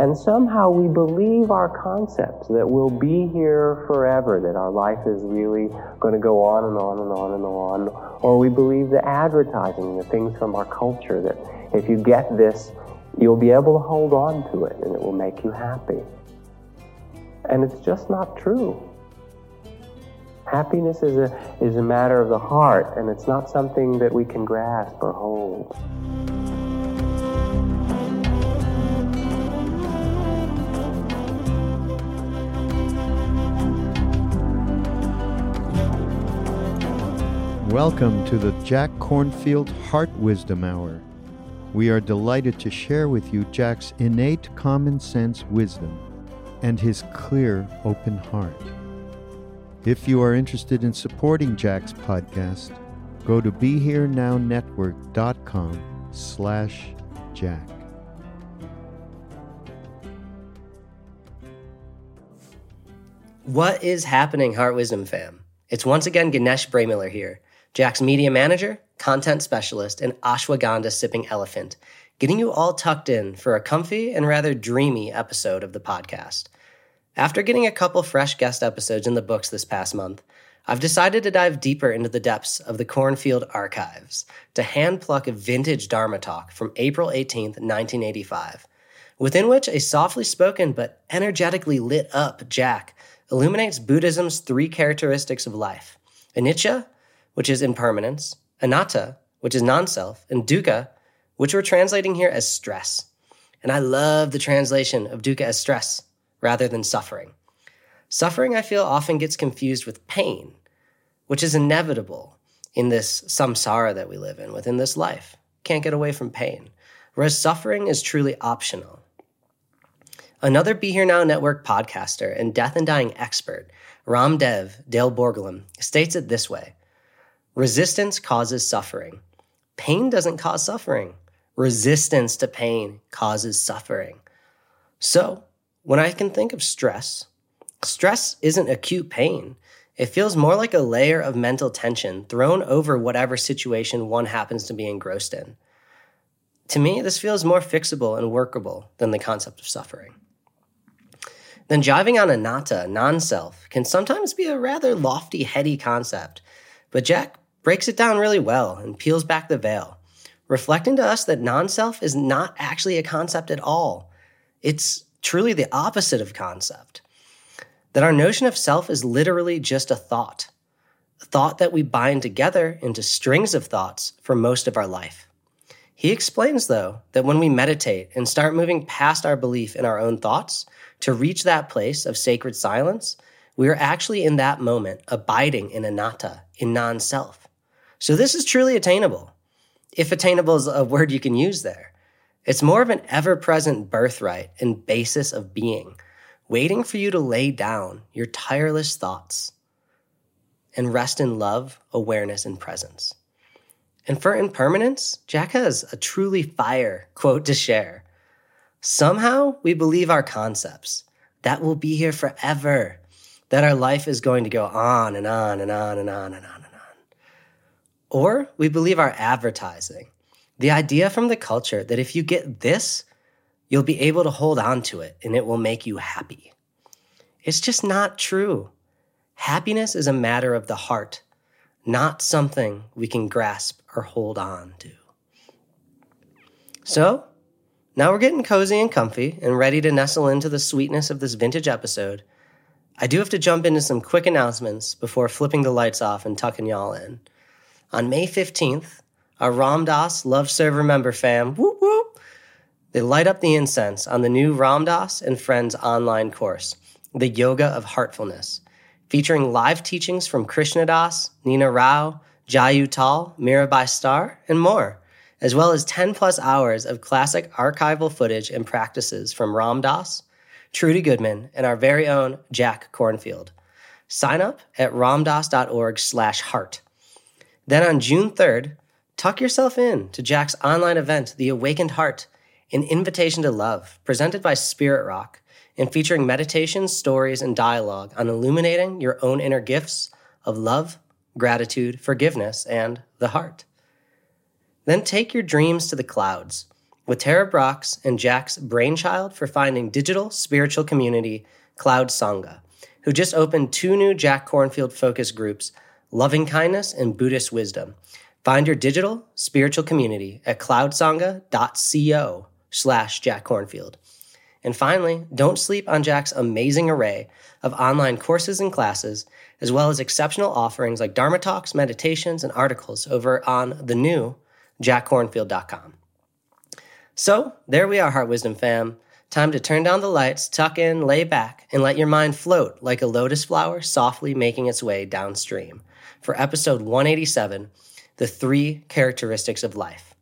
And somehow we believe our concepts that we'll be here forever, that our life is really going to go on and on and on and on. Or we believe the advertising, the things from our culture, that if you get this, you'll be able to hold on to it and it will make you happy. And it's just not true. Happiness is a, is a matter of the heart, and it's not something that we can grasp or hold. Welcome to the Jack Kornfield Heart Wisdom Hour. We are delighted to share with you Jack's innate common sense wisdom and his clear, open heart. If you are interested in supporting Jack's podcast, go to BeHereNowNetwork.com slash Jack. What is happening, Heart Wisdom fam? It's once again Ganesh Bremiller here Jack's media manager, content specialist, and ashwagandha sipping elephant, getting you all tucked in for a comfy and rather dreamy episode of the podcast. After getting a couple fresh guest episodes in the books this past month, I've decided to dive deeper into the depths of the Kornfield archives to hand pluck a vintage Dharma talk from April 18th, 1985, within which a softly spoken but energetically lit up Jack illuminates Buddhism's three characteristics of life anicca, which is impermanence, anatta, which is non self, and dukkha, which we're translating here as stress. And I love the translation of dukkha as stress rather than suffering. Suffering, I feel, often gets confused with pain, which is inevitable in this samsara that we live in within this life. Can't get away from pain. Whereas suffering is truly optional. Another Be Here Now Network podcaster and death and dying expert, Ramdev Dale Borglum, states it this way Resistance causes suffering. Pain doesn't cause suffering. Resistance to pain causes suffering. So, when I can think of stress, stress isn't acute pain. It feels more like a layer of mental tension thrown over whatever situation one happens to be engrossed in. To me, this feels more fixable and workable than the concept of suffering. Then jiving on anatta, non self, can sometimes be a rather lofty, heady concept. But Jack breaks it down really well and peels back the veil, reflecting to us that non self is not actually a concept at all. It's truly the opposite of concept. That our notion of self is literally just a thought, a thought that we bind together into strings of thoughts for most of our life. He explains, though, that when we meditate and start moving past our belief in our own thoughts to reach that place of sacred silence, we are actually in that moment abiding in anatta, in non self. So this is truly attainable. If attainable is a word you can use there. It's more of an ever present birthright and basis of being, waiting for you to lay down your tireless thoughts and rest in love, awareness, and presence. And for impermanence, Jack has a truly fire quote to share. Somehow we believe our concepts that will be here forever, that our life is going to go on and on and on and on and on. Or we believe our advertising, the idea from the culture that if you get this, you'll be able to hold on to it and it will make you happy. It's just not true. Happiness is a matter of the heart, not something we can grasp or hold on to. So, now we're getting cozy and comfy and ready to nestle into the sweetness of this vintage episode. I do have to jump into some quick announcements before flipping the lights off and tucking y'all in. On May 15th, our Ram Dass Love Serve Remember fam, whoop whoop, they light up the incense on the new Ram Dass and Friends online course, The Yoga of Heartfulness, featuring live teachings from Krishna Das, Nina Rao, Jai Uttal, Mirabai Starr, and more, as well as 10 plus hours of classic archival footage and practices from Ram Dass, Trudy Goodman, and our very own Jack Kornfield. Sign up at ramdass.org slash heart. Then on June 3rd, tuck yourself in to Jack's online event, The Awakened Heart, an invitation to love, presented by Spirit Rock, and featuring meditations, stories, and dialogue on illuminating your own inner gifts of love, gratitude, forgiveness, and the heart. Then take your dreams to the clouds with Tara Brach's and Jack's brainchild for finding digital spiritual community Cloud Sangha, who just opened two new Jack Kornfield focus groups, Loving Kindness and Buddhist Wisdom. Find your digital spiritual community at cloudsangha.co slash Jack Kornfield. And finally, don't sleep on Jack's amazing array of online courses and classes, as well as exceptional offerings like Dharma talks, meditations, and articles over on the new jackkornfield.com. So, there we are, Heart Wisdom fam. Time to turn down the lights, tuck in, lay back, and let your mind float like a lotus flower softly making its way downstream. For episode 187, The Three Characteristics of Life.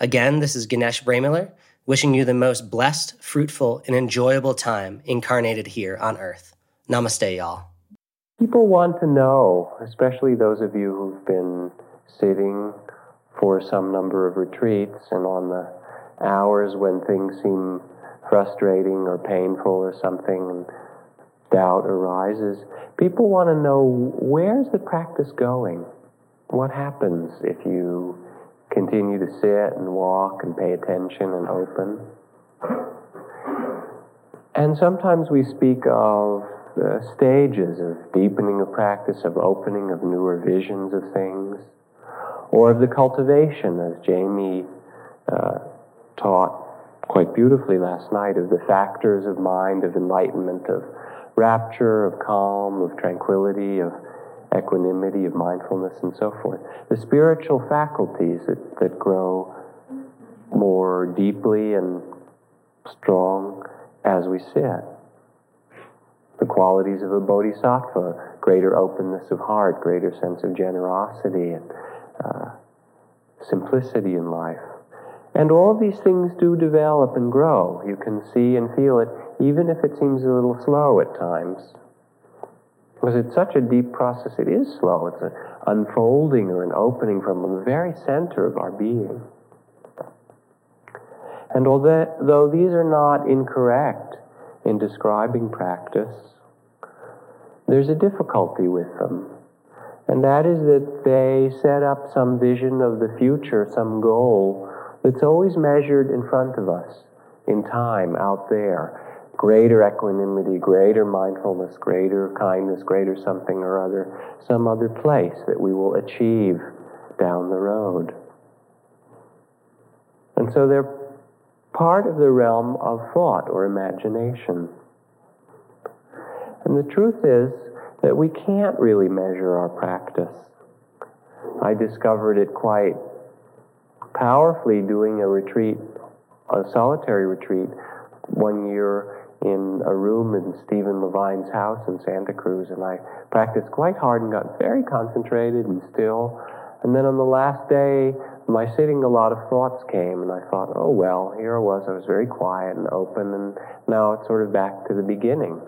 Again, this is Ganesh Bremiller wishing you the most blessed, fruitful, and enjoyable time incarnated here on earth. Namaste, y'all. People want to know, especially those of you who've been sitting for some number of retreats and on the hours when things seem frustrating or painful or something doubt arises, people want to know where's the practice going? What happens if you continue to sit and walk and pay attention and open. And sometimes we speak of uh, stages of deepening of practice, of opening of newer visions of things, or of the cultivation, as Jamie uh, taught quite beautifully last night, of the factors of mind, of enlightenment, of rapture, of calm, of tranquility, of equanimity, of mindfulness, and so forth. The spiritual faculties that, that grow more deeply and strong as we sit. The qualities of a bodhisattva, greater openness of heart, greater sense of generosity and uh, simplicity in life. And all these things do develop and grow. You can see and feel it, even if it seems a little slow at times. Because it's such a deep process, it is slow. It's an unfolding or an opening from the very center of our being. And although these are not incorrect in describing practice, there's a difficulty with them. And that is that they set up some vision of the future, some goal that's always measured in front of us, in time, out there greater equanimity, greater mindfulness, greater kindness, greater something or other, some other place that we will achieve down the road. And so they're part of the realm of thought or imagination. And the truth is that we can't really measure our practice. I discovered it quite powerfully doing a retreat, a solitary retreat, one year in a room in Stephen Levine's house in Santa Cruz, and I practiced quite hard and got very concentrated and still. And then on the last day, my sitting, a lot of thoughts came, and I thought, oh well, here I was. I was very quiet and open, and now it's sort of back to the beginning.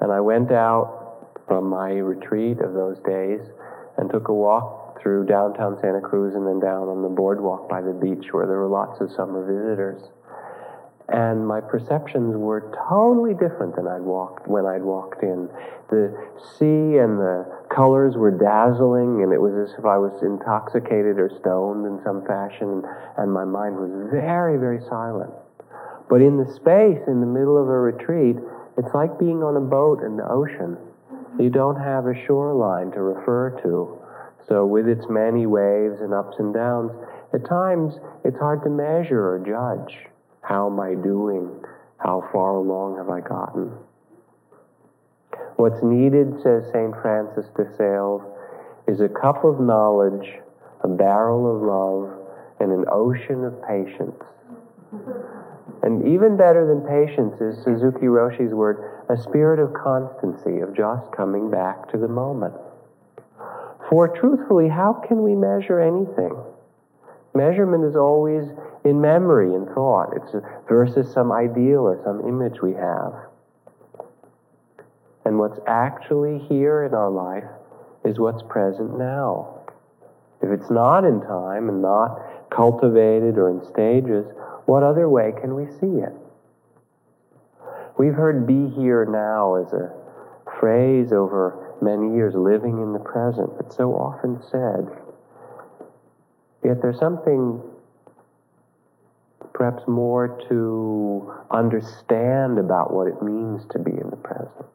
And I went out from my retreat of those days and took a walk through downtown Santa Cruz and then down on the boardwalk by the beach where there were lots of summer visitors and my perceptions were totally different than I'd walked when I'd walked in. The sea and the colors were dazzling, and it was as if I was intoxicated or stoned in some fashion, and my mind was very, very silent. But in the space, in the middle of a retreat, it's like being on a boat in the ocean. You don't have a shoreline to refer to. So, with its many waves and ups and downs, at times it's hard to measure or judge. How am I doing? How far along have I gotten? What's needed, says St. Francis de Sales, is a cup of knowledge, a barrel of love, and an ocean of patience. And even better than patience is Suzuki Roshi's word, a spirit of constancy, of just coming back to the moment. For truthfully, how can we measure anything? Measurement is always in memory and thought. It's versus some ideal or some image we have. And what's actually here in our life is what's present now. If it's not in time and not cultivated or in stages, what other way can we see it? We've heard be here now as a phrase over many years, living in the present. but so often said. Yet there's something perhaps more to understand about what it means to be in the present.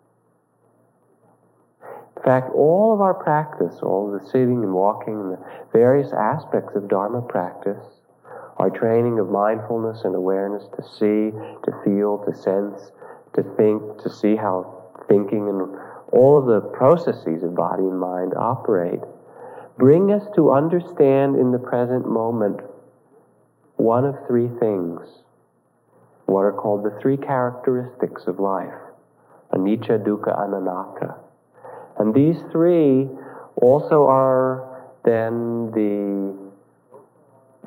In fact, all of our practice, all of the sitting and walking and the various aspects of Dharma practice, our training of mindfulness and awareness to see, to feel, to sense, to think, to see how thinking and all of the processes of body and mind operate, bring us to understand in the present moment one of three things, what are called the three characteristics of life anicca, dukkha, and anatta. And these three also are then the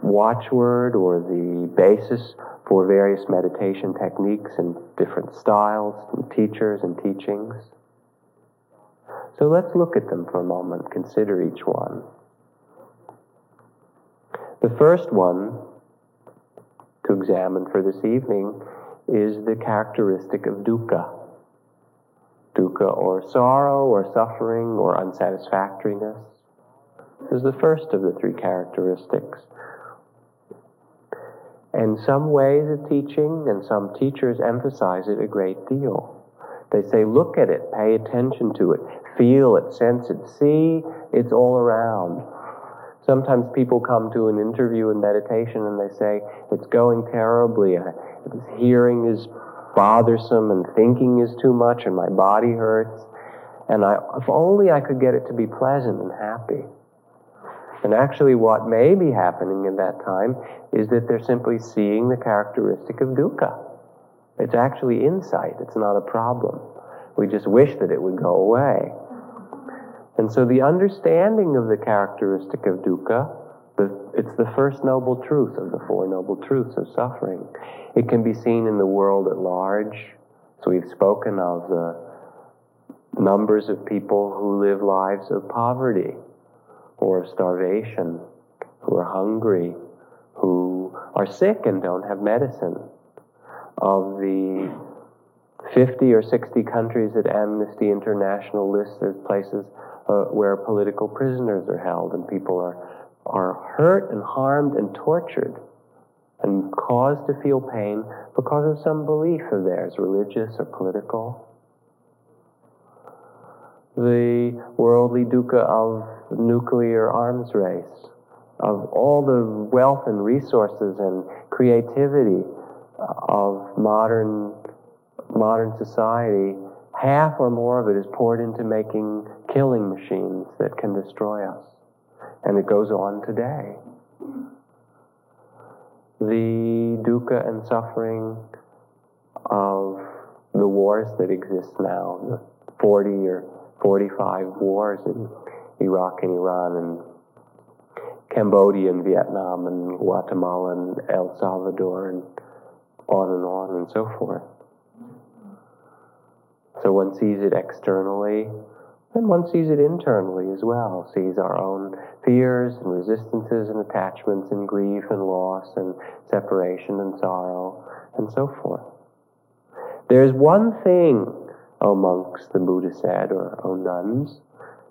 watchword or the basis for various meditation techniques and different styles and teachers and teachings. So let's look at them for a moment, consider each one. The first one to examine for this evening is the characteristic of dukkha. Dukkha or sorrow or suffering or unsatisfactoriness. Is the first of the three characteristics. And some ways of teaching and some teachers emphasize it a great deal. They say, look at it, pay attention to it, feel it, sense it, see it's all around. Sometimes people come to an interview in meditation and they say, it's going terribly, This hearing is bothersome and thinking is too much and my body hurts. And I, if only I could get it to be pleasant and happy. And actually, what may be happening in that time is that they're simply seeing the characteristic of dukkha. It's actually insight, it's not a problem. We just wish that it would go away. And so the understanding of the characteristic of dukkha, the, it's the first noble truth of the Four Noble Truths of suffering. It can be seen in the world at large. So we've spoken of the numbers of people who live lives of poverty or of starvation, who are hungry, who are sick and don't have medicine. Of the 50 or 60 countries that Amnesty International lists as places uh, where political prisoners are held and people are, are hurt and harmed and tortured and caused to feel pain because of some belief of theirs, religious or political. The worldly dukkha of nuclear arms race, of all the wealth and resources and creativity of modern modern society, half or more of it is poured into making killing machines that can destroy us. And it goes on today. The dukkha and suffering of the wars that exist now, the 40 or 45 wars in Iraq and Iran and Cambodia and Vietnam and Guatemala and El Salvador and on and on and so forth. So one sees it externally, and one sees it internally as well, sees our own fears and resistances and attachments and grief and loss and separation and sorrow and so forth. There's one thing, O monks, the Buddha said, or O nuns,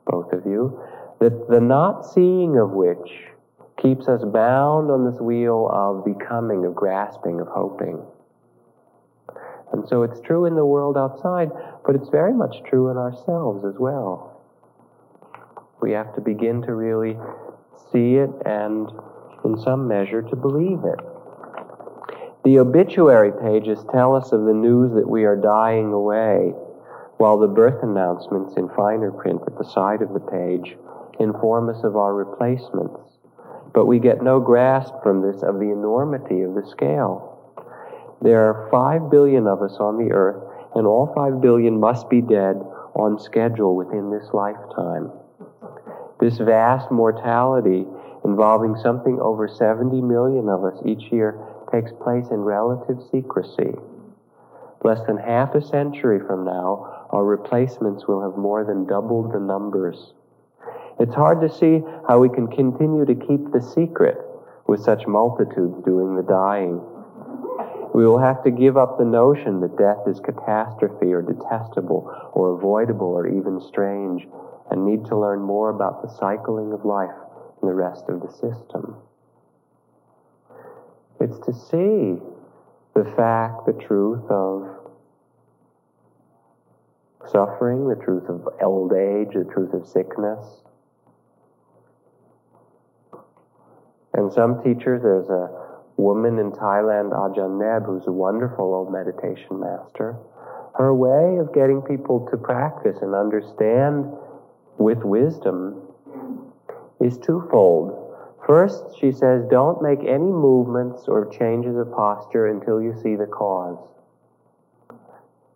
both of you, that the not seeing of which keeps us bound on this wheel of becoming, of grasping, of hoping. And so it's true in the world outside, but it's very much true in ourselves as well. We have to begin to really see it and, in some measure, to believe it. The obituary pages tell us of the news that we are dying away, while the birth announcements in finer print at the side of the page inform us of our replacements. But we get no grasp from this of the enormity of the scale. There are five billion of us on the earth, and all five billion must be dead on schedule within this lifetime. This vast mortality, involving something over 70 million of us each year, takes place in relative secrecy. Less than half a century from now, our replacements will have more than doubled the numbers. It's hard to see how we can continue to keep the secret with such multitudes doing the dying. We will have to give up the notion that death is catastrophe or detestable or avoidable or even strange and need to learn more about the cycling of life and the rest of the system. It's to see the fact, the truth of suffering, the truth of old age, the truth of sickness. And some teachers, there's a woman in Thailand, Ajahn Naeb, who's a wonderful old meditation master. Her way of getting people to practice and understand with wisdom is twofold. First, she says, don't make any movements or changes of posture until you see the cause.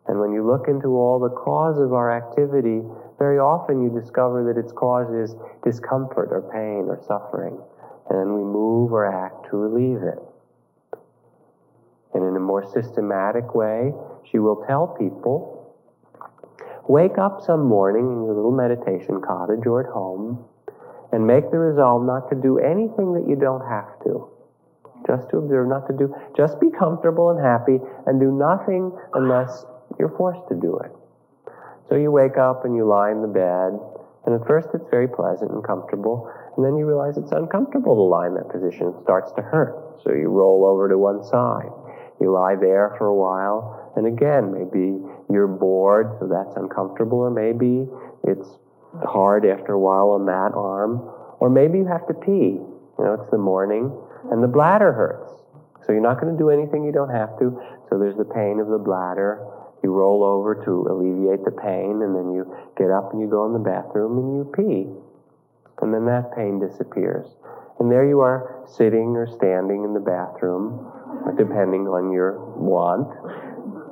And when you look into all the cause of our activity, very often you discover that its cause is discomfort or pain or suffering. And then we move or act to relieve it. And in a more systematic way, she will tell people, wake up some morning in your little meditation cottage or at home and make the resolve not to do anything that you don't have to. Just to observe, not to do, just be comfortable and happy and do nothing unless you're forced to do it. So you wake up and you lie in the bed, and at first it's very pleasant and comfortable, and then you realize it's uncomfortable to lie in that position. It starts to hurt. So you roll over to one side. You lie there for a while, and again, maybe you're bored, so that's uncomfortable, or maybe it's hard after a while on that arm. Or maybe you have to pee. You know, it's the morning and the bladder hurts. So you're not going to do anything you don't have to. So there's the pain of the bladder. You roll over to alleviate the pain and then you get up and you go in the bathroom and you pee. And then that pain disappears. And there you are sitting or standing in the bathroom, depending on your want.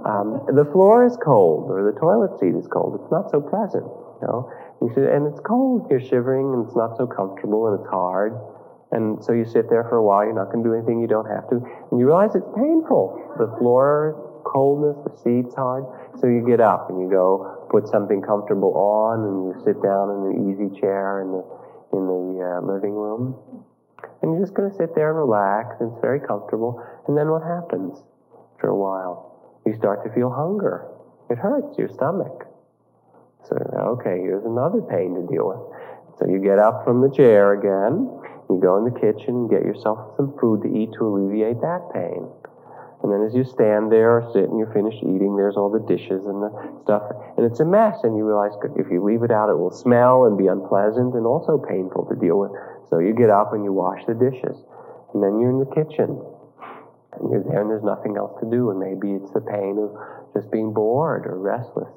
Um, the floor is cold or the toilet seat is cold. It's not so pleasant, you know. You and it's cold, you're shivering, and it's not so comfortable, and it's hard. And so you sit there for a while, you're not going to do anything you don't have to, and you realize it's painful. The floor coldness, the seat's hard. So you get up and you go put something comfortable on, and you sit down in the easy chair in the in the uh, living room, and you're just going to sit there and relax. And it's very comfortable. And then what happens? After a while, you start to feel hunger. It hurts your stomach. So, okay, here's another pain to deal with. So you get up from the chair again, you go in the kitchen, get yourself some food to eat to alleviate that pain. And then as you stand there or sit and you're finished eating, there's all the dishes and the stuff, and it's a mess, and you realize if you leave it out, it will smell and be unpleasant and also painful to deal with. So you get up and you wash the dishes. And then you're in the kitchen. And you're there and there's nothing else to do, and maybe it's the pain of just being bored or restless.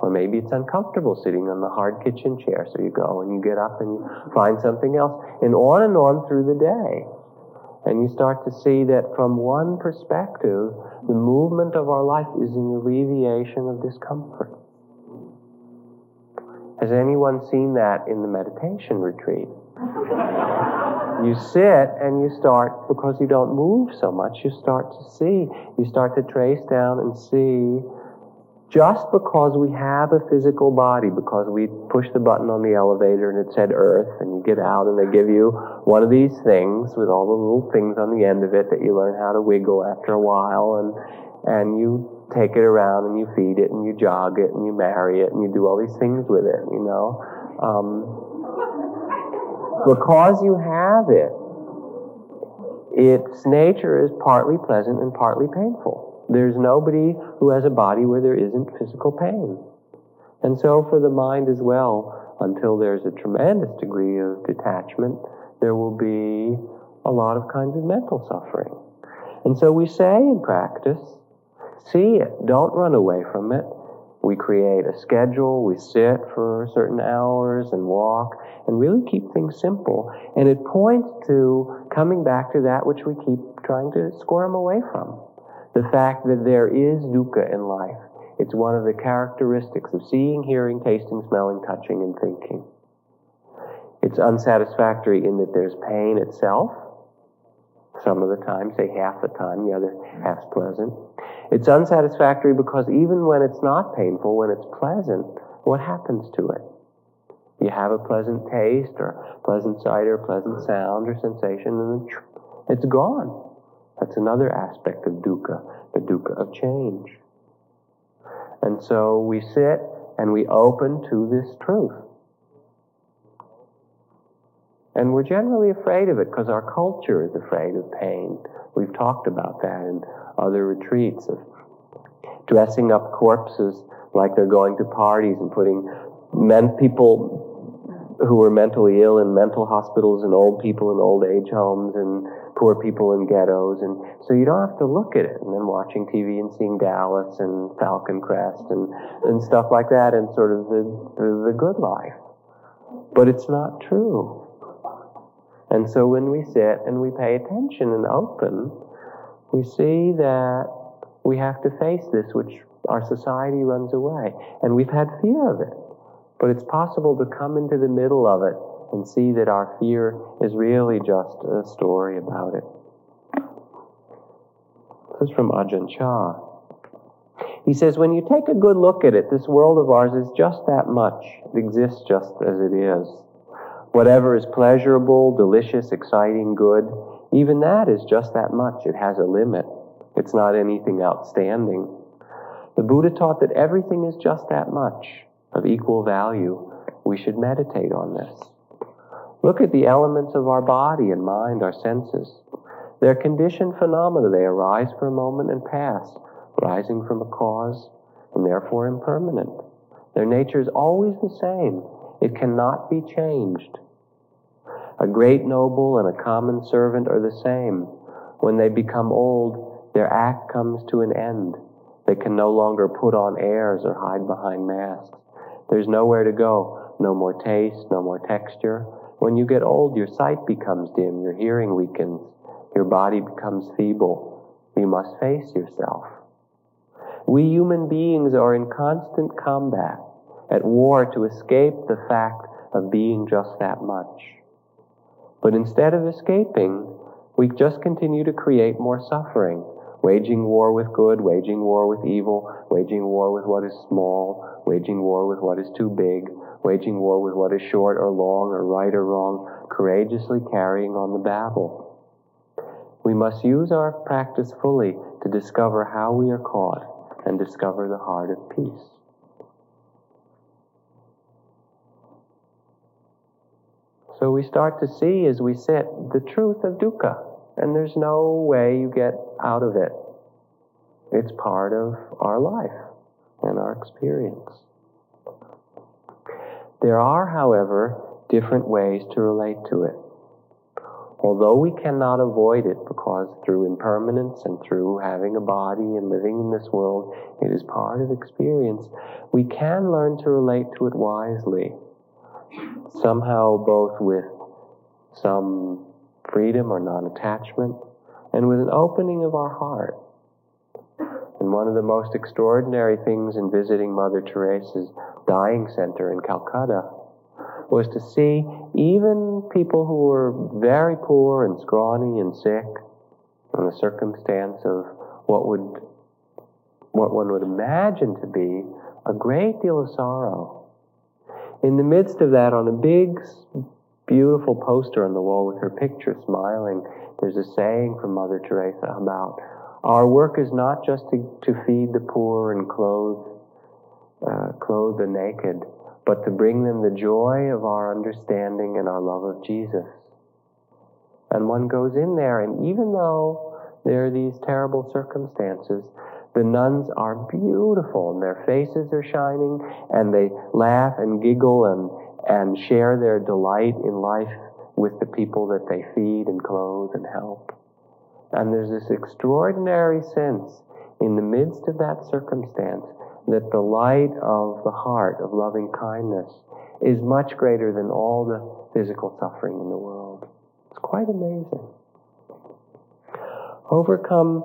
Or maybe it's uncomfortable sitting on the hard kitchen chair, so you go and you get up and you find something else, and on and on through the day. And you start to see that from one perspective, the movement of our life is an alleviation of discomfort. Has anyone seen that in the meditation retreat? you sit and you start, because you don't move so much, you start to see, you start to trace down and see just because we have a physical body, because we push the button on the elevator and it said earth, and you get out and they give you one of these things with all the little things on the end of it that you learn how to wiggle after a while, and, and you take it around and you feed it and you jog it and you marry it and you do all these things with it, you know. Um, because you have it, its nature is partly pleasant and partly painful. There's nobody who has a body where there isn't physical pain. And so for the mind as well, until there's a tremendous degree of detachment, there will be a lot of kinds of mental suffering. And so we say in practice, see it, don't run away from it. We create a schedule, we sit for certain hours and walk, and really keep things simple. And it points to coming back to that which we keep trying to squirm away from the fact that there is dukkha in life. It's one of the characteristics of seeing, hearing, tasting, smelling, touching, and thinking. It's unsatisfactory in that there's pain itself. Some of the time, say half the time, the other half's pleasant. It's unsatisfactory because even when it's not painful, when it's pleasant, what happens to it? You have a pleasant taste or pleasant sight or pleasant sound or sensation and then it's gone. That's another aspect of dukkha, the dukkha of change. And so we sit and we open to this truth. And we're generally afraid of it because our culture is afraid of pain. We've talked about that in other retreats of dressing up corpses like they're going to parties and putting men, people who are mentally ill in mental hospitals and old people in old age homes and poor people in ghettos. And so you don't have to look at it and then watching TV and seeing Dallas and Falcon Crest and, and stuff like that and sort of the, the, the good life. But it's not true. And so when we sit and we pay attention and open, we see that we have to face this, which our society runs away. And we've had fear of it. But it's possible to come into the middle of it and see that our fear is really just a story about it. This is from Ajahn Chah. He says, when you take a good look at it, this world of ours is just that much. It exists just as it is. Whatever is pleasurable, delicious, exciting, good, even that is just that much. It has a limit. It's not anything outstanding. The Buddha taught that everything is just that much of equal value. We should meditate on this. Look at the elements of our body and mind, our senses. They're conditioned phenomena. They arise for a moment and pass, rising from a cause, and therefore impermanent. Their nature is always the same. It cannot be changed. A great noble and a common servant are the same. When they become old, their act comes to an end. They can no longer put on airs or hide behind masks. There's nowhere to go. No more taste, no more texture. When you get old, your sight becomes dim, your hearing weakens, your body becomes feeble. You must face yourself. We human beings are in constant combat, at war to escape the fact of being just that much. But instead of escaping, we just continue to create more suffering, waging war with good, waging war with evil, waging war with what is small, waging war with what is too big, waging war with what is short or long or right or wrong, courageously carrying on the battle. We must use our practice fully to discover how we are caught and discover the heart of peace. So we start to see as we sit the truth of dukkha, and there's no way you get out of it. It's part of our life and our experience. There are, however, different ways to relate to it. Although we cannot avoid it because through impermanence and through having a body and living in this world, it is part of experience, we can learn to relate to it wisely. Somehow both with some freedom or non-attachment and with an opening of our heart. And one of the most extraordinary things in visiting Mother Teresa's dying center in Calcutta was to see even people who were very poor and scrawny and sick in the circumstance of what would what one would imagine to be a great deal of sorrow. In the midst of that, on a big, beautiful poster on the wall with her picture smiling, there's a saying from Mother Teresa about our work is not just to, to feed the poor and clothe, uh, clothe the naked, but to bring them the joy of our understanding and our love of Jesus. And one goes in there, and even though there are these terrible circumstances, the nuns are beautiful, and their faces are shining, and they laugh and giggle and, and share their delight in life with the people that they feed and clothe and help. And there's this extraordinary sense in the midst of that circumstance that the light of the heart of loving kindness is much greater than all the physical suffering in the world. It's quite amazing. Overcome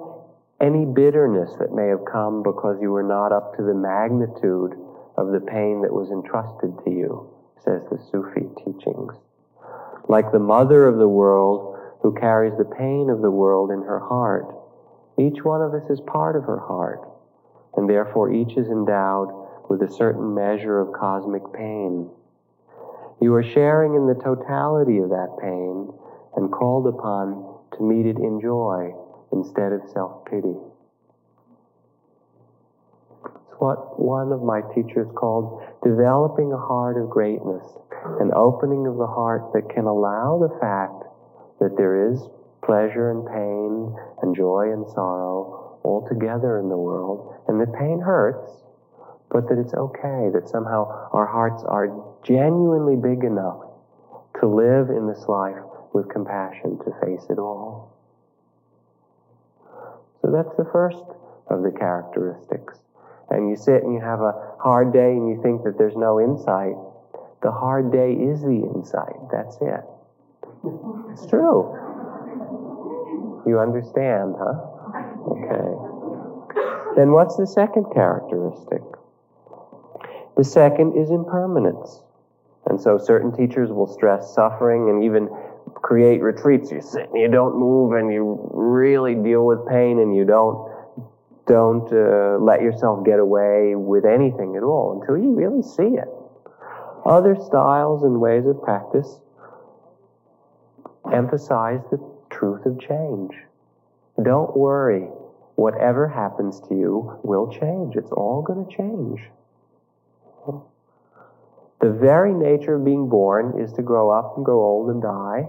any bitterness that may have come because you were not up to the magnitude of the pain that was entrusted to you, says the Sufi teachings. Like the mother of the world, who carries the pain of the world in her heart. Each one of us is part of her heart, and therefore each is endowed with a certain measure of cosmic pain. You are sharing in the totality of that pain and called upon to meet it in joy instead of self-pity. It's what one of my teachers called developing a heart of greatness. an opening of the heart that can allow the fact that there is pleasure and pain and joy and sorrow all together in the world, and that pain hurts, but that it's okay, that somehow our hearts are genuinely big enough to live in this life with compassion to face it all. So that's the first of the characteristics. And you sit and you have a hard day and you think that there's no insight. The hard day is the insight. That's it. It's true. You understand, huh? Okay. Then what's the second characteristic? The second is impermanence. And so certain teachers will stress suffering and even create retreats. You sit and you don't move and you really deal with pain and you don't don't uh, let yourself get away with anything at all until you really see it. Other styles and ways of practice emphasize the truth of change. Don't worry. Whatever happens to you will change. It's all going to change. The very nature of being born is to grow up and grow old and die.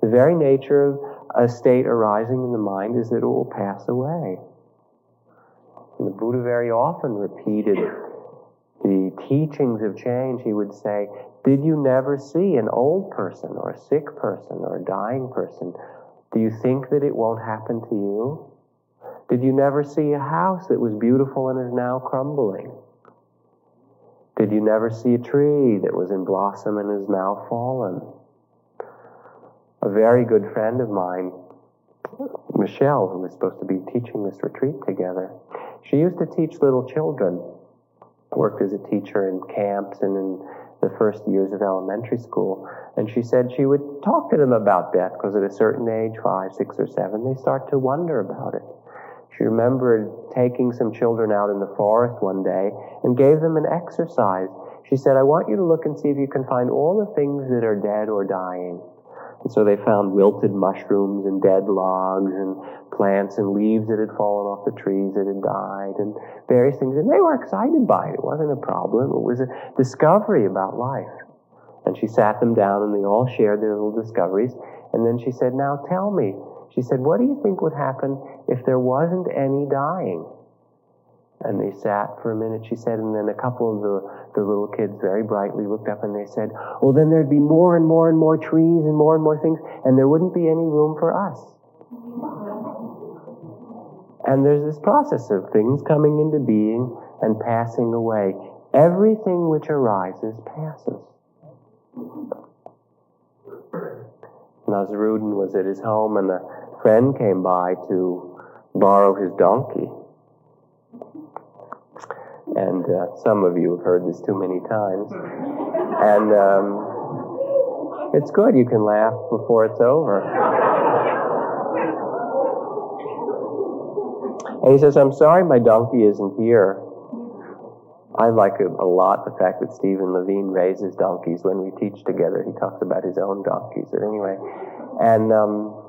The very nature of a state arising in the mind is that it will pass away. And the Buddha very often repeated the teachings of change. He would say, Did you never see an old person or a sick person or a dying person? Do you think that it won't happen to you? Did you never see a house that was beautiful and is now crumbling? Did you never see a tree that was in blossom and is now fallen? A very good friend of mine, Michelle, who was supposed to be teaching this retreat together, she used to teach little children, worked as a teacher in camps and in the first years of elementary school. And she said she would talk to them about death because at a certain age, five, six, or seven, they start to wonder about it. She remembered taking some children out in the forest one day and gave them an exercise. She said, I want you to look and see if you can find all the things that are dead or dying. And so they found wilted mushrooms and dead logs and plants and leaves that had fallen off the trees that had died and various things. And they were excited by it. It wasn't a problem. It was a discovery about life. And she sat them down and they all shared their little discoveries. And then she said, now tell me. She said, what do you think would happen if there wasn't any dying? And they sat for a minute, she said, and then a couple of the, the little kids very brightly looked up and they said, well, then there'd be more and more and more trees and more and more things, and there wouldn't be any room for us. And there's this process of things coming into being and passing away. Everything which arises passes. Nasrudin was at his home and a friend came by to borrow his donkey. And uh, some of you have heard this too many times. And um, it's good, you can laugh before it's over. And he says, I'm sorry my donkey isn't here. I like a, lot the fact that Stephen Levine raises donkeys. When we teach together, he talks about his own donkeys. But anyway, and um,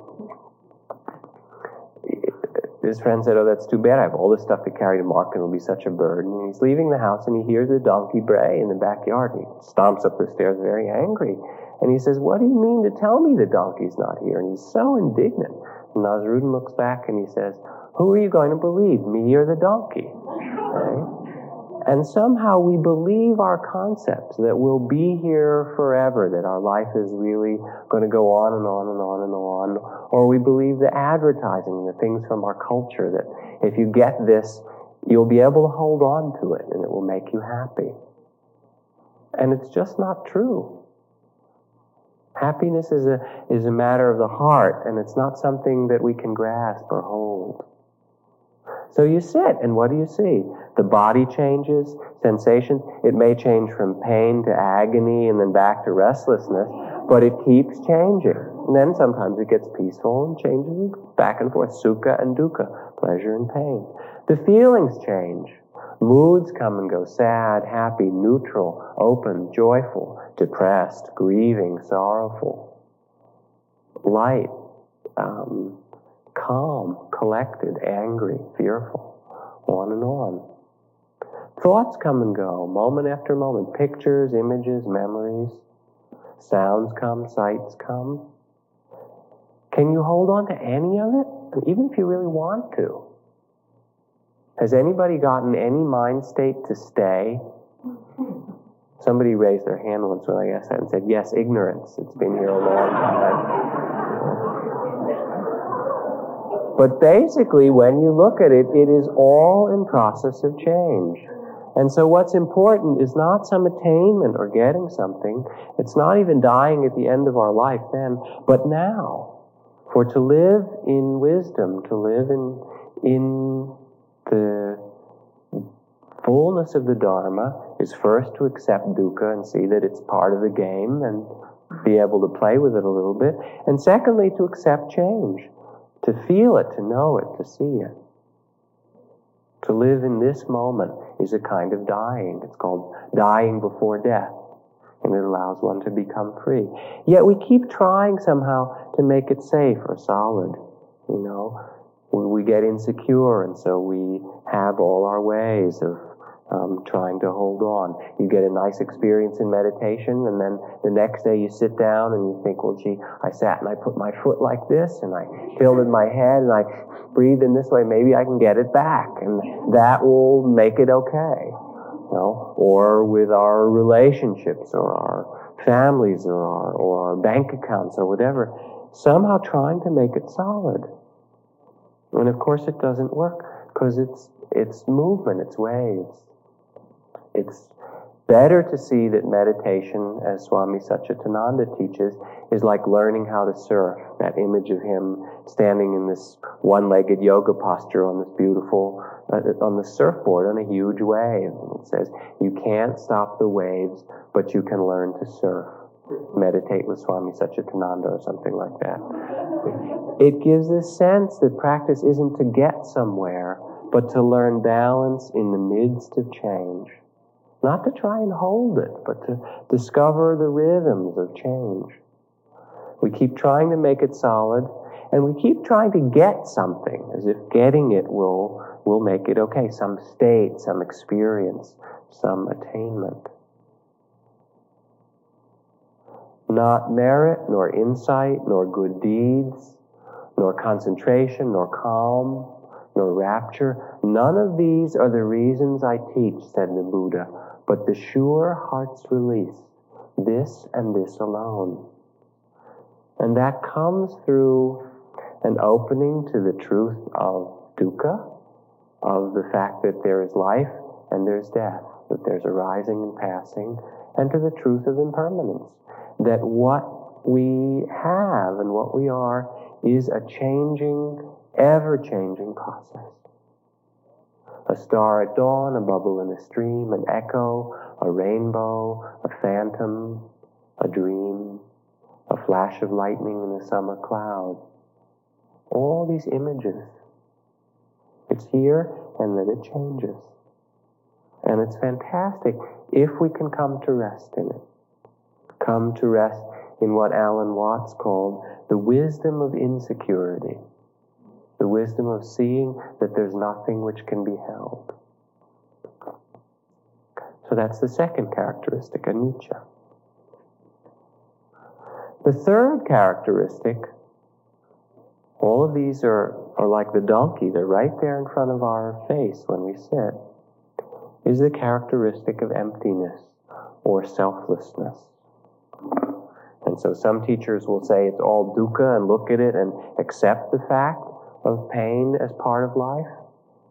his friend said, Oh, that's too bad. I have all this stuff to carry to market. It'll be such a burden. And he's leaving the house and he hears a donkey bray in the backyard. And he stomps up the stairs very angry. And he says, What do you mean to tell me the donkey's not here? And he's so indignant. And Nasrudin looks back and he says, Who are you going to believe, me or the donkey? Right? And somehow we believe our concepts that we'll be here forever, that our life is really going to go on and on and on and on. Or we believe the advertising, the things from our culture, that if you get this, you'll be able to hold on to it and it will make you happy. And it's just not true. Happiness is a, is a matter of the heart and it's not something that we can grasp or hold. So you sit, and what do you see? The body changes, sensations. It may change from pain to agony and then back to restlessness, but it keeps changing. And then sometimes it gets peaceful and changes back and forth, sukha and dukkha, pleasure and pain. The feelings change. Moods come and go, sad, happy, neutral, open, joyful, depressed, grieving, sorrowful, light, um, calm, collected, angry, fearful, on and on. Thoughts come and go, moment after moment, pictures, images, memories. sounds come, sights come. Can you hold on to any of it? Even if you really want to. Has anybody gotten any mind state to stay? Somebody raised their hand once when I asked that and said, Yes, ignorance. It's been here a long time. But basically, when you look at it, it is all in process of change. And so what's important is not some attainment or getting something. It's not even dying at the end of our life then, but now. For to live in wisdom, to live in, in the fullness of the Dharma is first to accept dukkha and see that it's part of the game and be able to play with it a little bit. And secondly, to accept change, to feel it, to know it, to see it. To live in this moment is a kind of dying. It's called dying before death and it allows one to become free. Yet we keep trying somehow to make it safe or solid. You know, we get insecure, and so we have all our ways of um, trying to hold on. You get a nice experience in meditation, and then the next day you sit down and you think, well, gee, I sat and I put my foot like this, and I tilted my head, and I breathed in this way. Maybe I can get it back, and that will make it okay You know, or with our relationships or our families or our, or our bank accounts or whatever, somehow trying to make it solid. And of course it doesn't work because it's, it's movement, it's waves. It's better to see that meditation, as Swami Satchidananda teaches, is like learning how to surf. That image of him standing in this one-legged yoga posture on this beautiful uh, on the surfboard on a huge wave. It says, you can't stop the waves, but you can learn to surf. Meditate with Swami Satchidananda or something like that. It gives this sense that practice isn't to get somewhere, but to learn balance in the midst of change. Not to try and hold it, but to discover the rhythms of change. We keep trying to make it solid, and we keep trying to get something, as if getting it will will make it okay. Some state, some experience, some attainment. Not merit, nor insight, nor good deeds, nor concentration, nor calm, nor rapture. None of these are the reasons I teach, said the Buddha, but the sure heart's release, this and this alone. And that comes through an opening to the truth of dukkha, of the fact that there is life and there's death, that there's arising and passing, and to the truth of impermanence, that what we have and what we are is a changing, ever changing process. A star at dawn, a bubble in a stream, an echo, a rainbow, a phantom, a dream, a flash of lightning in a summer cloud. All these images it's here and then it changes. And it's fantastic if we can come to rest in it. Come to rest in what Alan Watts called the wisdom of insecurity. The wisdom of seeing that there's nothing which can be held. So that's the second characteristic, anicca. The third characteristic all of these are, are like the donkey, they're right there in front of our face when we sit, is the characteristic of emptiness or selflessness. And so some teachers will say it's all dukkha and look at it and accept the fact of pain as part of life.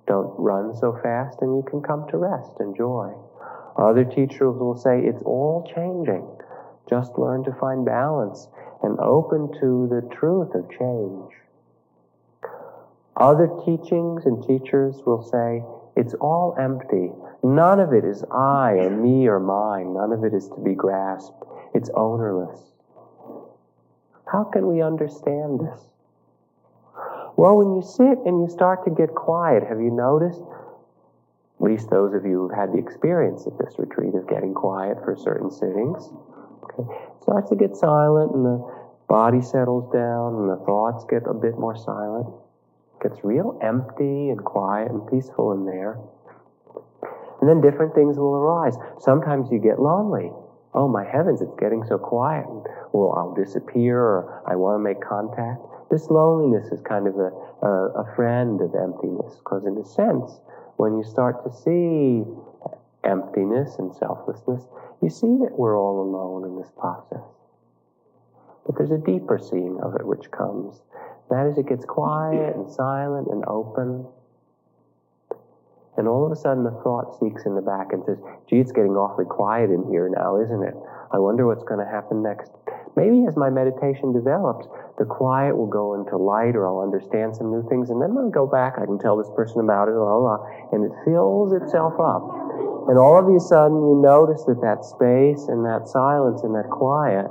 Don't run so fast and you can come to rest and joy. Other teachers will say it's all changing. Just learn to find balance and open to the truth of change. Other teachings and teachers will say, it's all empty. None of it is I or me or mine. None of it is to be grasped. It's ownerless. How can we understand this? Well, when you sit and you start to get quiet, have you noticed, at least those of you who've had the experience at this retreat of getting quiet for certain sittings, okay, starts to get silent and the body settles down and the thoughts get a bit more silent gets real empty and quiet and peaceful in there. And then different things will arise. Sometimes you get lonely. oh my heavens, it's getting so quiet, Well, I'll disappear, or I want to make contact. This loneliness is kind of a, a, a friend of emptiness, because in a sense, when you start to see emptiness and selflessness, you see that we're all alone in this process. But there's a deeper seeing of it which comes. That is, it gets quiet and silent and open. And all of a sudden, the thought sneaks in the back and says, gee, it's getting awfully quiet in here now, isn't it? I wonder what's going to happen next. Maybe as my meditation develops, the quiet will go into light or I'll understand some new things. And then when I go back, I can tell this person about it, blah, blah, blah, and it fills itself up. And all of a sudden, you notice that that space and that silence and that quiet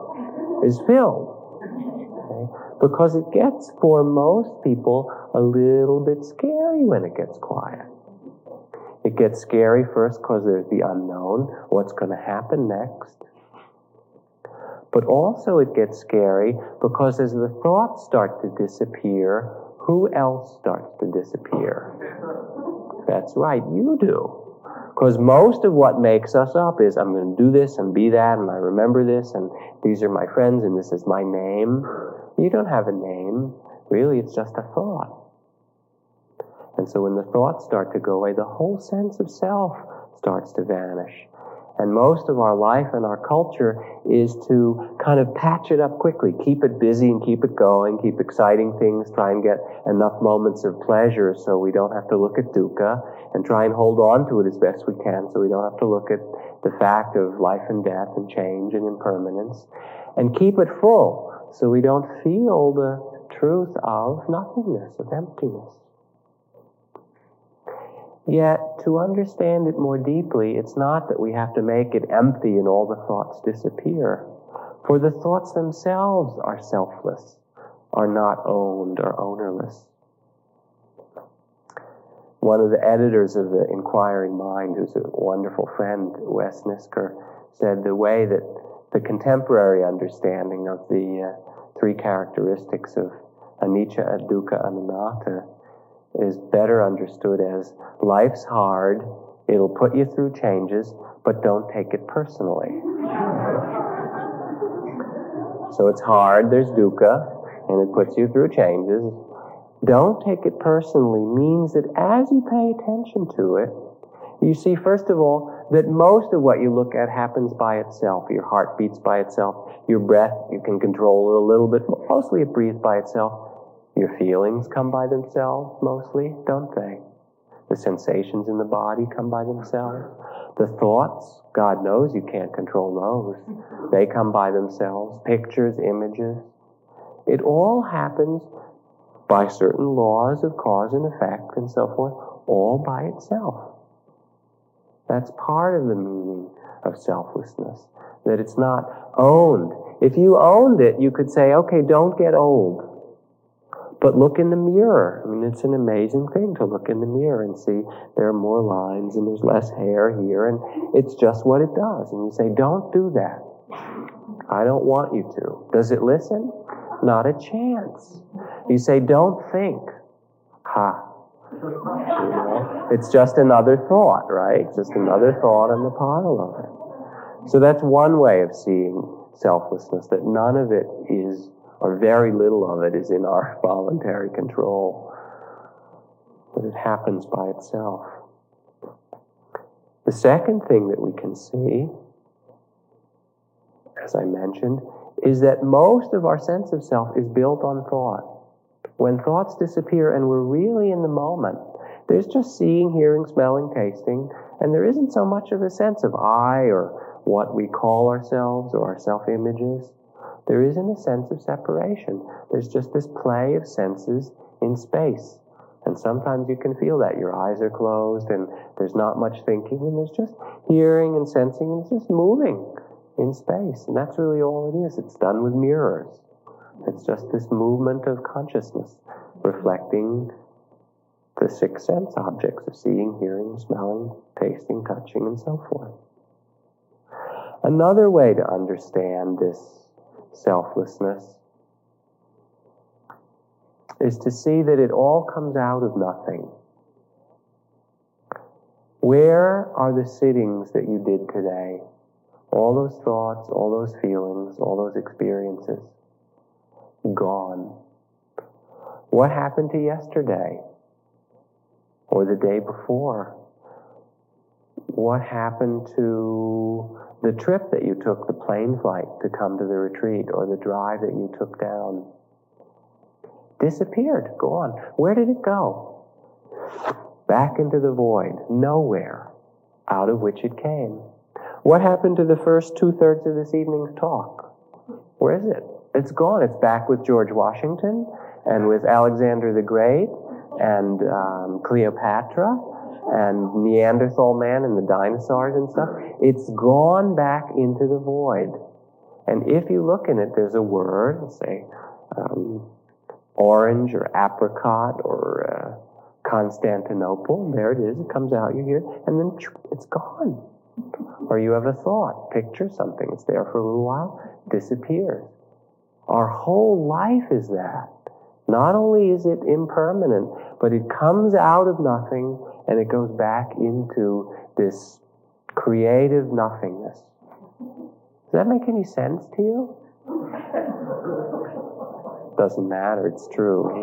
is filled. Okay? Because it gets, for most people, a little bit scary when it gets quiet. It gets scary first because there's the unknown, what's going to happen next. But also it gets scary because as the thoughts start to disappear, who else starts to disappear? That's right, you do. Because most of what makes us up is I'm going to do this and be that, and I remember this, and these are my friends, and this is my name. You don't have a name. Really, it's just a thought. And so when the thoughts start to go away, the whole sense of self starts to vanish. And most of our life and our culture is to kind of patch it up quickly, keep it busy and keep it going, keep exciting things, try and get enough moments of pleasure so we don't have to look at dukkha and try and hold on to it as best we can so we don't have to look at the fact of life and death and change and impermanence and keep it full so we don't feel the truth of nothingness, of emptiness. Yet, to understand it more deeply, it's not that we have to make it empty and all the thoughts disappear. For the thoughts themselves are selfless, are not owned or ownerless. One of the editors of the Inquiring Mind, who's a wonderful friend, Wes Nisker, said the way that the contemporary understanding of the uh, three characteristics of anicca, dukkha, anatta is better understood as life's hard, it'll put you through changes, but don't take it personally. so it's hard, there's dukkha, and it puts you through changes. Don't take it personally means that as you pay attention to it, you see, first of all, that most of what you look at happens by itself. Your heart beats by itself. Your breath, you can control it a little bit. Mostly it breathes by itself. Your feelings come by themselves mostly, don't they? The sensations in the body come by themselves. The thoughts, God knows you can't control those. They come by themselves. Pictures, images. It all happens by certain laws of cause and effect and so forth, all by itself. That's part of the meaning of selflessness, that it's not owned. If you owned it, you could say, okay, don't get old. But look in the mirror. I mean, it's an amazing thing to look in the mirror and see there are more lines and there's less hair here, and it's just what it does. And you say, don't do that. I don't want you to. Does it listen? Not a chance. You say, don't think. Ha. You know? It's just another thought, right? Just another thought on the pile of it. So that's one way of seeing selflessness, that none of it is or very little of it is in our voluntary control, but it happens by itself. The second thing that we can see, as I mentioned, is that most of our sense of self is built on thought. When thoughts disappear and we're really in the moment, there's just seeing, hearing, smelling, tasting, and there isn't so much of a sense of I or what we call ourselves or our self images. There isn't a sense of separation. There's just this play of senses in space. And sometimes you can feel that. Your eyes are closed and there's not much thinking and there's just hearing and sensing and it's just moving in space. And that's really all it is. It's done with mirrors. It's just this movement of consciousness reflecting the six sense objects of seeing, hearing, smelling, tasting, touching, and so forth. Another way to understand this selflessness is to see that it all comes out of nothing. Where are the sittings that you did today? All those thoughts, all those feelings, all those experiences, gone. What happened to yesterday? Or the day before? What happened to the trip that you took, the plane flight to come to the retreat, or the drive that you took down? Disappeared, Go on. Where did it go? Back into the void, nowhere, out of which it came. What happened to the first two thirds of this evening's talk? Where is it? It's gone. It's back with George Washington and with Alexander the Great and um, Cleopatra and Neanderthal man and the dinosaurs and stuff. It's gone back into the void. And if you look in it, there's a word, say, um, orange or apricot or uh, Constantinople. There it is. It comes out. You hear, and then it's gone. Or you have a thought, picture something. It's there for a little while, disappears. Our whole life is that. Not only is it impermanent, but it comes out of nothing and it goes back into this creative nothingness. Does that make any sense to you? Doesn't matter, it's true.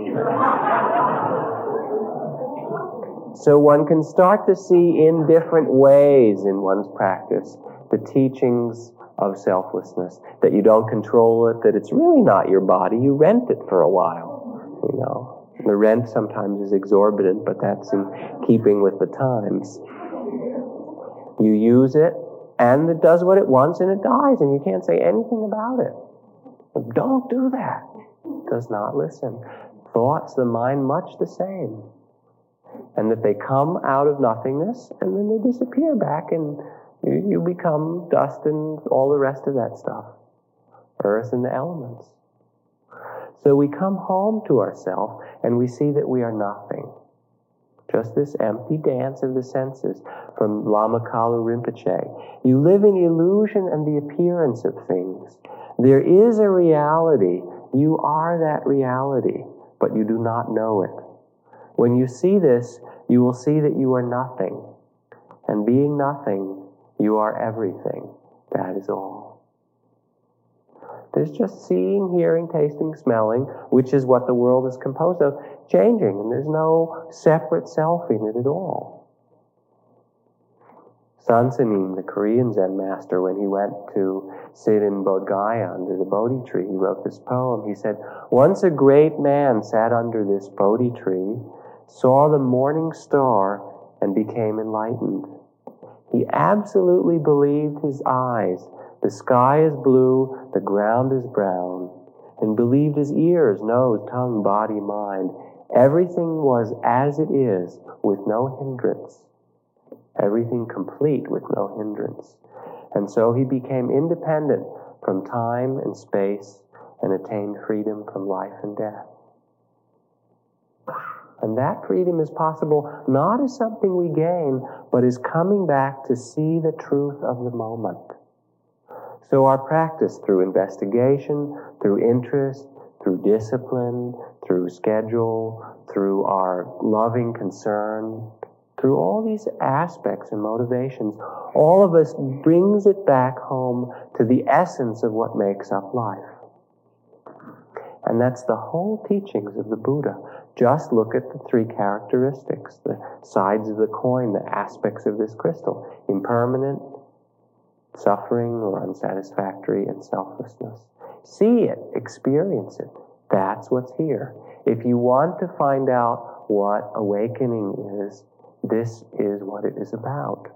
So one can start to see in different ways in one's practice the teachings of selflessness, that you don't control it, that it's really not your body, you rent it for a while, you know. The rent sometimes is exorbitant, but that's in keeping with the times. You use it, and it does what it wants, and it dies, and you can't say anything about it. Don't do that. It does not listen. Thoughts, the mind, much the same. And that they come out of nothingness, and then they disappear back and you, you become dust and all the rest of that stuff, earth and the elements. So we come home to ourselves and we see that we are nothing. Just this empty dance of the senses from Lama Kalu Rinpoche. You live in illusion and the appearance of things. There is a reality. You are that reality, but you do not know it. When you see this, you will see that you are nothing. And being nothing, you are everything. That is all. There's just seeing, hearing, tasting, smelling, which is what the world is composed of, changing, and there's no separate self in it at all. Soen Sa Nim, the Korean Zen master, when he went to sit in Bodh Gaya under the Bodhi tree, he wrote this poem. He said, Once a great man sat under this Bodhi tree, saw the morning star, and became enlightened. He absolutely believed his eyes. The sky is blue, the ground is brown. And believed his ears, nose, tongue, body, mind. Everything was as it is with no hindrance. Everything complete with no hindrance. And so he became independent from time and space and attained freedom from life and death. And that freedom is possible not as something we gain, but as coming back to see the truth of the moment. So our practice through investigation, through interest, through discipline, through schedule, through our loving concern, through all these aspects and motivations, all of us brings it back home to the essence of what makes up life. And that's the whole teachings of the Buddha. Just look at the three characteristics, the sides of the coin, the aspects of this crystal impermanent, suffering or unsatisfactory, and selflessness. See it, experience it. That's what's here. If you want to find out what awakening is, this is what it is about.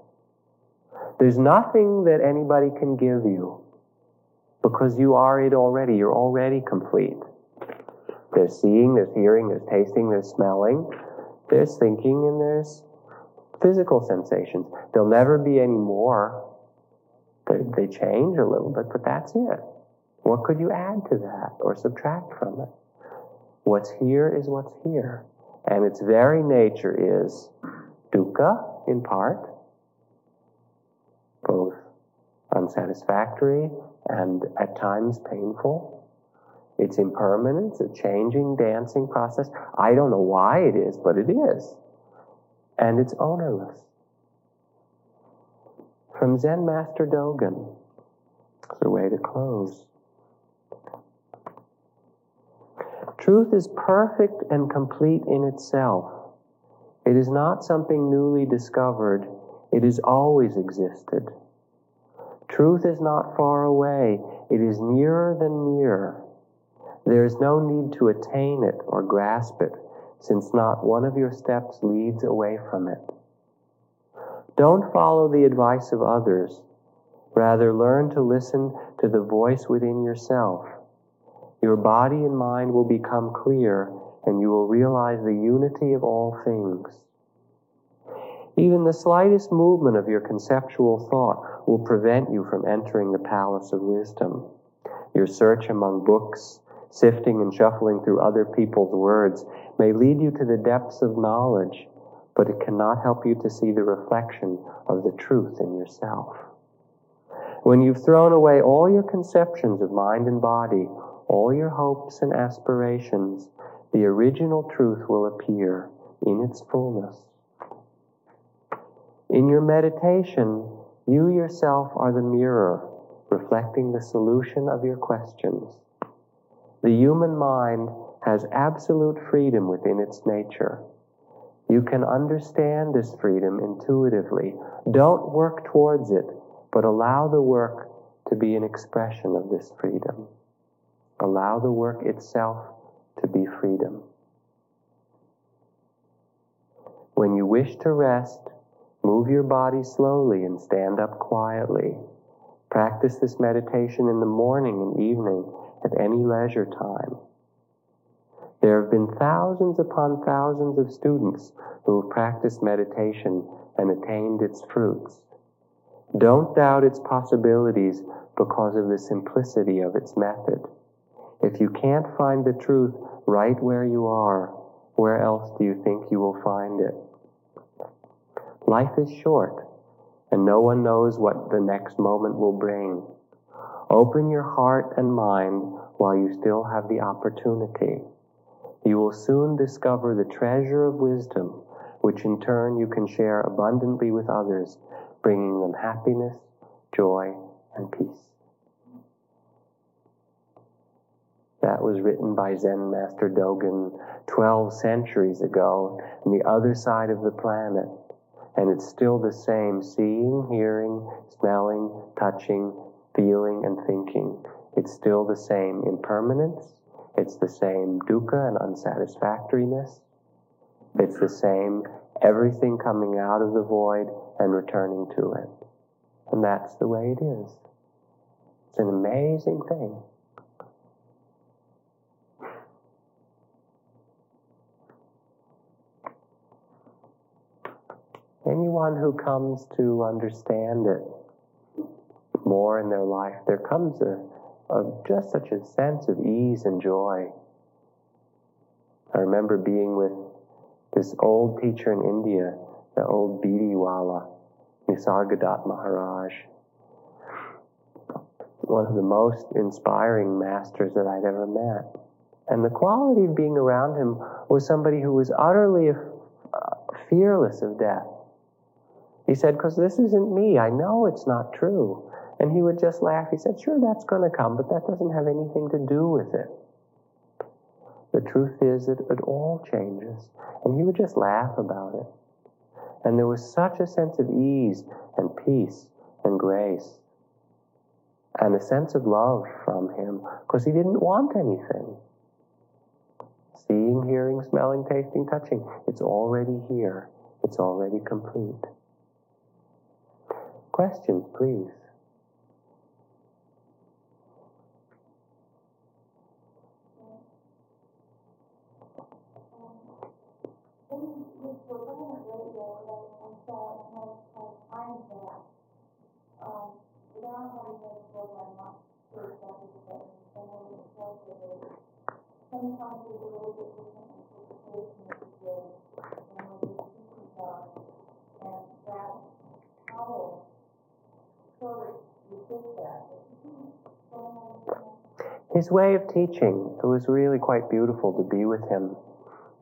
There's nothing that anybody can give you because you are it already. You're already complete. There's seeing, there's hearing, there's tasting, there's smelling, there's thinking, and there's physical sensations. There'll never be any more. They, change a little bit, but that's it. What could you add to that or subtract from it? What's here is what's here. And its very nature is dukkha, in part, both unsatisfactory and at times painful it's impermanent. It's a changing, dancing process. I don't know why it is, but it is. And it's ownerless. From Zen Master Dogen, It's a way to close. Truth is perfect and complete in itself. It is not something newly discovered, it has always existed. Truth is not far away, it is nearer than near. There is no need to attain it or grasp it, since not one of your steps leads away from it. Don't follow the advice of others. Rather, learn to listen to the voice within yourself. Your body and mind will become clear, and you will realize the unity of all things. Even the slightest movement of your conceptual thought will prevent you from entering the palace of wisdom. Your search among books, sifting and shuffling through other people's words, may lead you to the depths of knowledge, but it cannot help you to see the reflection of the truth in yourself. When you've thrown away all your conceptions of mind and body, all your hopes and aspirations, the original truth will appear in its fullness. In your meditation, you yourself are the mirror, reflecting the solution of your questions. The human mind has absolute freedom within its nature. You can understand this freedom intuitively. Don't work towards it, but allow the work to be an expression of this freedom. Allow the work itself to be freedom. When you wish to rest, move your body slowly and stand up quietly. Practice this meditation in the morning and evening at any leisure time. There have been thousands upon thousands of students who have practiced meditation and attained its fruits. Don't doubt its possibilities because of the simplicity of its method. If you can't find the truth right where you are, where else do you think you will find it? Life is short, and no one knows what the next moment will bring. Open your heart and mind while you still have the opportunity. You will soon discover the treasure of wisdom, which in turn you can share abundantly with others, bringing them happiness, joy, and peace. That was written by Zen Master Dogen 12 centuries ago on the other side of the planet. And it's still the same seeing, hearing, smelling, touching, feeling, and thinking. It's still the same impermanence. It's the same dukkha and unsatisfactoriness. It's the same everything coming out of the void and returning to it. And that's the way it is. It's an amazing thing. Anyone who comes to understand it more in their life, there comes a, a just such a sense of ease and joy. I remember being with this old teacher in India, the old Bidiwala, Nisargadatta Maharaj. One of the most inspiring masters that I'd ever met. And the quality of being around him was somebody who was utterly uh, fearless of death. He said, because this isn't me. I know it's not true. And he would just laugh. He said, sure, that's going to come, but that doesn't have anything to do with it. The truth is that it all changes. And he would just laugh about it. And there was such a sense of ease and peace and grace and a sense of love from him because he didn't want anything. Seeing, hearing, smelling, tasting, touching, it's already here. It's already complete. Questions, please. sometimes there's a little bit different interpretation of the day than what you're thinking about. And that how sort of resist that. His way of teaching, it was really quite beautiful to be with him.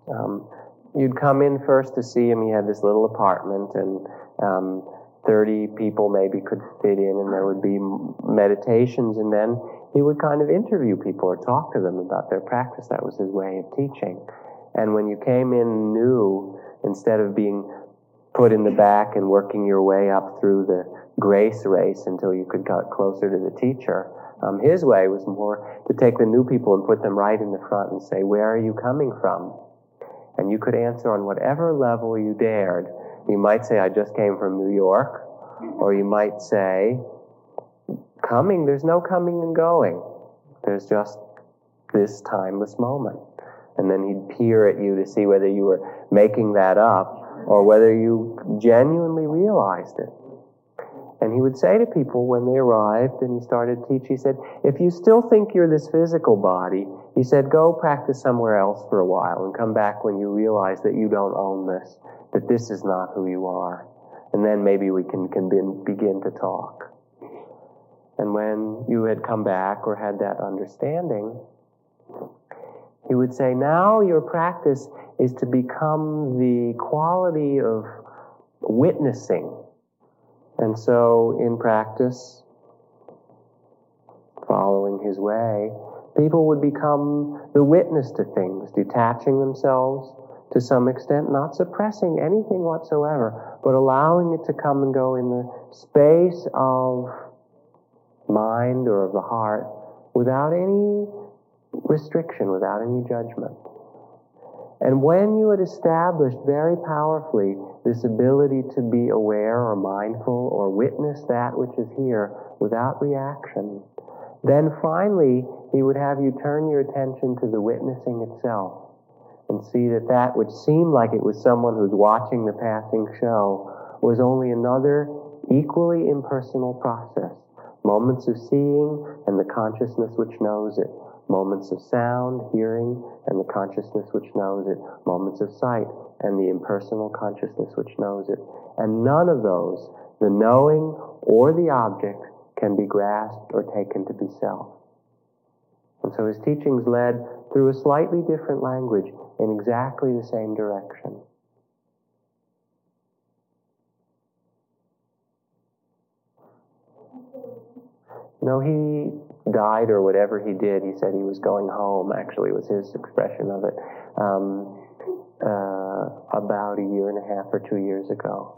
Um, you'd come in first to see him. He had this little apartment, and um, 30 people maybe could fit in and there would be meditations and then he would kind of interview people or talk to them about their practice. That was his way of teaching. And when you came in new, instead of being put in the back and working your way up through the grace race until you could get closer to the teacher, um, his way was more to take the new people and put them right in the front and say, Where are you coming from? And you could answer on whatever level you dared. You might say, I just came from New York. Or you might say, Coming, there's no coming and going. There's just this timeless moment. And then he'd peer at you to see whether you were making that up or whether you genuinely realized it. And he would say to people when they arrived and he started to teach, he said, if you still think you're this physical body, he said, go practice somewhere else for a while and come back when you realize that you don't own this, that this is not who you are. And then maybe we can, can begin to talk. And when you had come back or had that understanding, he would say, now your practice is to become the quality of witnessing. And so, in practice, following his way, people would become the witness to things, detaching themselves to some extent, not suppressing anything whatsoever, but allowing it to come and go in the space of mind or of the heart without any restriction, without any judgment. And when you had established very powerfully this ability to be aware or mindful or witness that which is here without reaction, then finally he would have you turn your attention to the witnessing itself and see that that which seemed like it was someone who's watching the passing show was only another equally impersonal process. Moments of seeing and the consciousness which knows it moments of sound, hearing, and the consciousness which knows it, moments of sight, and the impersonal consciousness which knows it. And none of those, the knowing or the object, can be grasped or taken to be self. And so his teachings led through a slightly different language in exactly the same direction. No, he died or whatever he did. He said he was going home, actually, was his expression of it, um, uh, about a year and a half or two years ago.